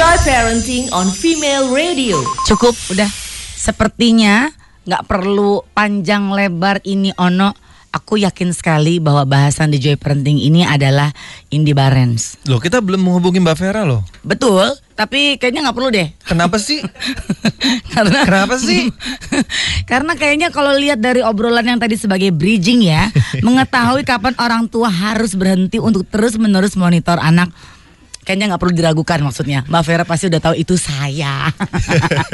Joy Parenting on Female Radio. Cukup udah. Sepertinya nggak perlu panjang lebar ini ono. Aku yakin sekali bahwa bahasan di Joy Parenting ini adalah Indi Barens. Loh kita belum menghubungi Mbak Vera loh. Betul, tapi kayaknya nggak perlu deh. Kenapa sih? Karena Kenapa sih? Karena kayaknya kalau lihat dari obrolan yang tadi sebagai bridging ya, mengetahui kapan orang tua harus berhenti untuk terus menerus monitor anak. Kayaknya nggak perlu diragukan maksudnya. Mbak Vera pasti udah tahu itu saya.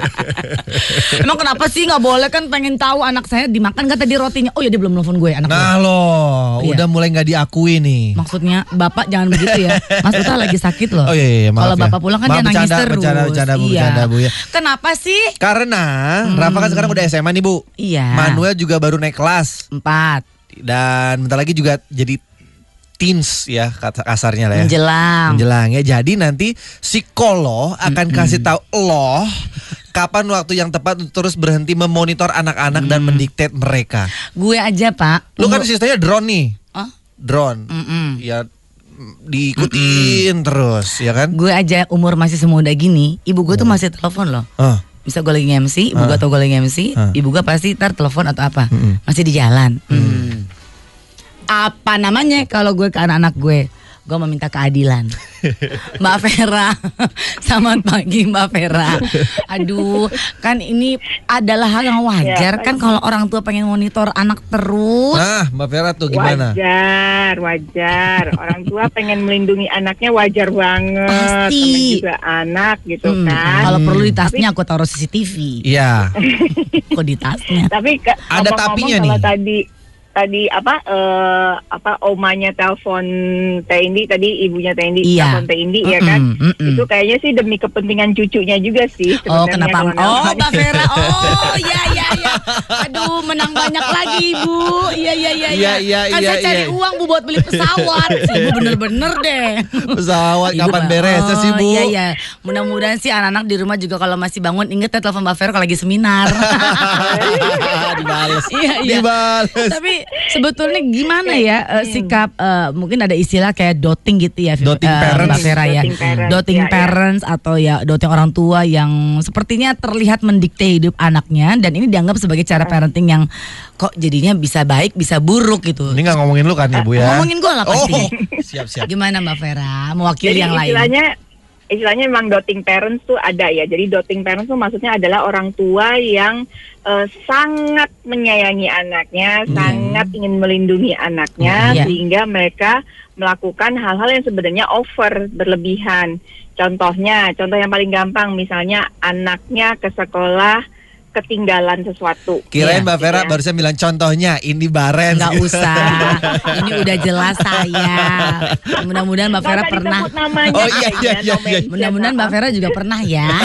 Emang kenapa sih nggak boleh kan pengen tahu anak saya dimakan nggak tadi rotinya? Oh ya dia belum nelfon gue anak gue. Nah loh, Iya. udah mulai nggak diakui nih. Maksudnya bapak jangan begitu ya. Mas Uta lagi sakit loh. Oh, iya, iya, maaf Kalau ya. bapak pulang kan Maaf, dia nangis bercanda, terus. bercanda, bercanda, Bu, iya. bercanda, Bu, ya. Kenapa sih? Karena Rafa kan sekarang udah SMA nih Bu. Iya. Manuel juga baru naik kelas Empat. dan bentar lagi juga jadi teens ya kata kasarnya lah ya. Menjelang. Menjelang ya. Jadi nanti psikolog akan kasih tahu lo kapan waktu yang tepat untuk terus berhenti memonitor anak-anak dan mendiktet mereka. Gue aja pak. Lu kan sistemnya drone nih. Oh, Drone. mm-mm. Ya mm, diikutin terus ya kan? Gue aja umur masih semuda gini, ibu gue tuh masih telepon loh. Oh. Bisa gue lagi MC, ibu gue tau gue lagi MC, Ah. ibu gue pasti ntar telepon atau apa, masih di jalan. Hmm. Apa namanya kalau gue ke anak-anak gue? Gue meminta keadilan. Mbak Vera, selamat pagi Mbak Vera. Aduh, kan ini adalah hal yang wajar Ya, kan kalau orang tua pengen monitor anak terus. Nah, Mbak Vera tuh gimana? Wajar, wajar. Orang tua pengen melindungi anaknya wajar banget. Pasti. Juga anak gitu Hmm, kan. Kalau perlu di tasnya aku taruh CCTV. Iya. Kok di tasnya? Tapi ke- Ada tapinya kalau nih. tadi tadi apa eh, apa omanya telepon Teh Indi tadi ibunya Teh Indi Iya. telepon Teh Indi ya kan. Mm-mm, mm-mm. Itu kayaknya sih demi kepentingan cucunya juga sih Oh kenapa? Oh. Mbak Vera. Oh iya iya iya. Aduh menang banyak lagi ibu. Iya iya iya. Iya, iya, Kan iya, saya cari iya. uang bu buat beli pesawat. Si ibu bener-bener deh. Pesawat Ibu kapan beresnya sih, Oh, Bu? Iya iya. Mudah-mudahan sih anak-anak di rumah juga kalau masih bangun inget ya telepon Mbak Vera kalau lagi seminar. Dibales. Iya iya. Dibales. Tapi sebetulnya gimana ya eh, sikap eh, mungkin ada istilah kayak doting gitu ya Doting eh, parents. Mbak Vera ya. Doting parents, Doting ya, ya. parents atau ya doting orang tua yang sepertinya terlihat mendikte hidup anaknya dan ini dianggap sebagai cara parenting yang kok jadinya bisa baik bisa buruk gitu. Ini nggak ngomongin lu kan ya, Bu ya? Ngomongin gua lah pasti. Oh, siap-siap. Gimana Mbak Vera mewakili Jadi yang lain? istilahnya istilahnya memang doting parents tuh ada ya. Jadi doting parents tuh maksudnya adalah orang tua yang eh, sangat menyayangi anaknya, sangat ingin melindungi anaknya Iya. sehingga mereka melakukan hal-hal yang sebenarnya over berlebihan. Contohnya, contoh yang paling gampang misalnya anaknya ke sekolah ketinggalan sesuatu. Kirain Iya. Mbak Vera Iya. barusan bilang contohnya ini Barens. Nggak usah. Ini udah jelas saya. Mudah-mudahan Mbak Vera pernah. namanya Oh, iya, iya, iya, iya. Mudah-mudahan Mbak. Vera juga pernah ya.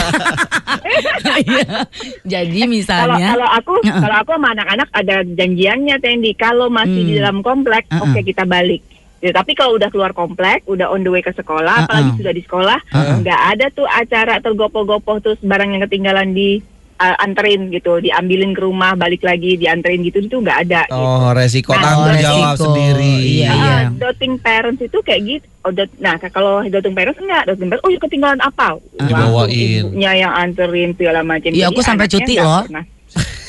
Iya. Jadi misalnya kalau aku kalau aku sama anak-anak ada janjiannya Tendi kalau masih di Hmm. dalam komplek Heeh. oke kita balik Ya, tapi kalau udah keluar komplek, udah on the way ke sekolah, Heeh. apalagi sudah di sekolah, nggak ada tuh acara tergopoh-gopoh terus barang yang ketinggalan di uh, anterin gitu, diambilin ke rumah, balik lagi, dianterin gitu itu nggak ada. gitu. Oh, resiko Nah, tanggung jawab sendiri. Iya, Ah, iya. doting parents itu kayak gitu. Oh, dot- nah, kalau doting parents enggak, doting parents, oh ya ketinggalan apa? Dibawain. Ibunya yang anterin segala macam. Iya, Jadi aku sampai cuti loh.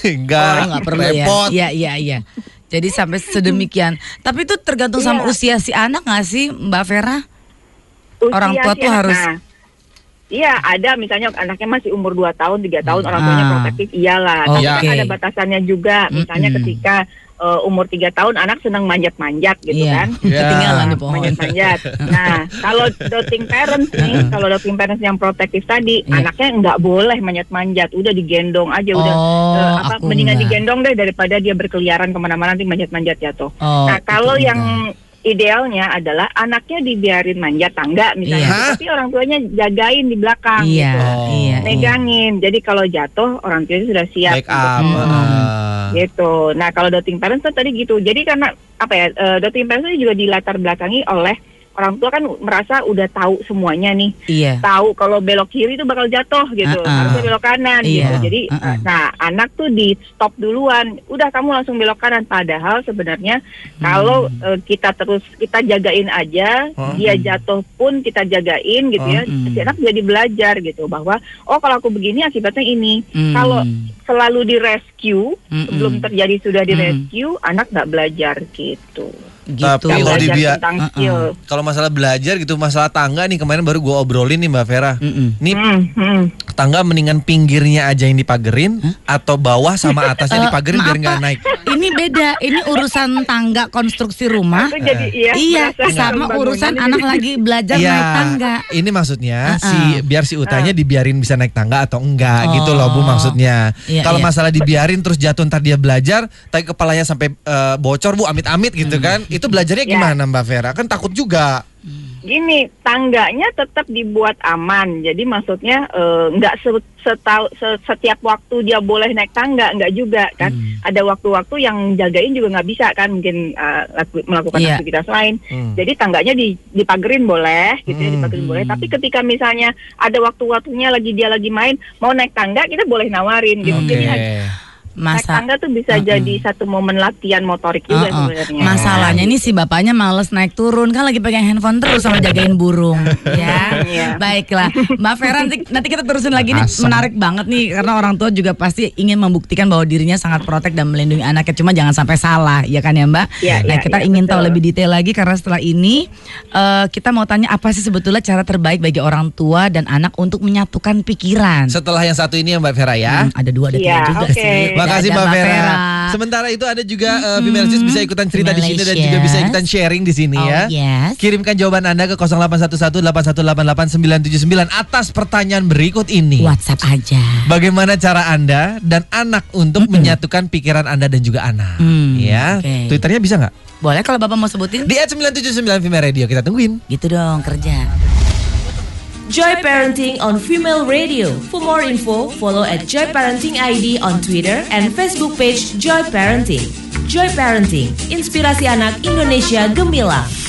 Enggak, Oh, nggak perlu repot. ya. Iya, iya, iya. Jadi sampai sedemikian. Tapi itu tergantung sama Iya. usia si anak nggak sih, Mbak Vera? Usia Orang tua si tuh anak. harus- Nah, Iya, ada misalnya anaknya masih umur 2 tahun, 3 tahun, orang tuanya Ah. protektif, iyalah. Oke. Tapi kan ada batasannya juga. Misalnya Mm-mm. ketika eh, umur 3 tahun anak senang manjat-manjat gitu iya. kan. Iya. Ketinggalan di pohon. Manjat-manjat. Nah, kalau doting parents nih, kalau doting parents yang protektif tadi, Iya. anaknya nggak boleh manjat-manjat, udah digendong aja, udah Oh, eh, apa aku mendingan nggak. digendong deh daripada dia berkeliaran ke mana-mana nanti manjat-manjat jatuh. Oh, nah, kalau yang idealnya adalah anaknya dibiarin manjat tangga misalnya, Iya. tapi orang tuanya jagain di belakang, Iya, gitu. Oh. iya, iya. megangin. Jadi kalau jatuh orang tuanya sudah siap. Back up. Hmm. Gitu. Nah kalau doting parents tuh tadi gitu. Jadi karena apa ya, eh, doting parents itu juga dilatar belakangi oleh orang tua kan merasa udah tahu semuanya nih. Iya. Tahu kalau belok kiri itu bakal jatuh gitu, Uh-uh. harusnya belok kanan Iya, gitu. Jadi uh-uh. nah anak tuh di stop duluan. Udah kamu langsung belok kanan padahal sebenarnya Hmm. kalau eh, kita terus kita jagain aja, Oh. dia jatuh pun kita jagain gitu ya. Hmm. Si anak jadi belajar gitu bahwa oh kalau aku begini akibatnya ini. Hmm. Kalau selalu di rescue Mm-mm. sebelum terjadi sudah di Mm. rescue, anak nggak belajar gitu. Gitu. Tapi kalau dibia- Uh-uh. skill. Kalau masalah belajar gitu, masalah tangga nih kemarin baru gue obrolin nih Mbak Vera. Mm-mm. Nih Hmm, hmm. tangga mendingan pinggirnya aja yang dipagerin atau bawah sama atasnya Eh, dipagerin biar nggak naik. Ini beda. Ini urusan tangga konstruksi rumah. Jadi iya. iya, sama urusan ini anak jadi- lagi belajar Iya, naik tangga. ini maksudnya Uh-uh. si biar si utanya dibiarin bisa naik tangga atau enggak gitu loh Bu Oh. maksudnya. Iya, Kalau iya. masalah dibiarin terus jatuh ntar dia belajar, tapi kepalanya sampai eh, bocor Bu amit-amit gitu Hmm. kan. Itu belajarnya Ya. gimana Mbak Vera? Kan takut juga. Gini, tangganya tetap dibuat aman. Jadi maksudnya eh, nggak se- setau- se- setiap waktu dia boleh naik tangga, nggak juga kan. Hmm. Ada waktu-waktu yang jagain juga nggak bisa kan, mungkin eh, laku- melakukan Iya. aktivitas lain. Hmm. Jadi tangganya di, dipagerin boleh, gitu ya, Hmm. dipagerin boleh. Tapi ketika misalnya ada waktu-waktunya lagi dia lagi main, mau naik tangga, kita boleh nawarin gitu. Oke. Jadi naik Masa tangga tuh bisa Uh-uh. jadi satu momen latihan motorik juga Uh-uh. sebenarnya. Masalahnya nih si bapaknya males naik turun kan lagi pegang handphone terus sama jagain burung. ya. Iya. Baiklah. Mbak Vera nanti, nanti kita terusin lagi nih menarik banget nih karena orang tua juga pasti ingin membuktikan bahwa dirinya sangat protek dan melindungi anaknya cuma jangan sampai salah ya kan ya Mbak. Iya, nah, iya, kita iya, ingin tahu betul. lebih detail lagi karena setelah ini eh, kita mau tanya apa sih sebetulnya cara terbaik bagi orang tua dan anak untuk menyatukan pikiran. Setelah yang satu ini ya Mbak Vera ya. Hmm, ada dua ada tiga Iya, juga oke. sih. Makasih Mbak Vera. Sementara itu ada juga uh, Female Sis bisa ikutan cerita di sini dan juga bisa ikutan sharing di sini Oh, ya. yes. Kirimkan jawaban Anda ke 081181888979 atas pertanyaan berikut ini. WhatsApp aja. Bagaimana cara Anda dan anak untuk menyatukan pikiran Anda dan juga anak? Hmm, ya. oke. Twitternya bisa nggak? Boleh kalau Bapak mau sebutin? Di @979 Female Radio kita tungguin. Gitu dong kerja. Joy Parenting on Female Radio. For more info, follow at Joy Parenting ID on Twitter and Facebook page Joy Parenting. Joy Parenting, inspirasi anak Indonesia gemilang.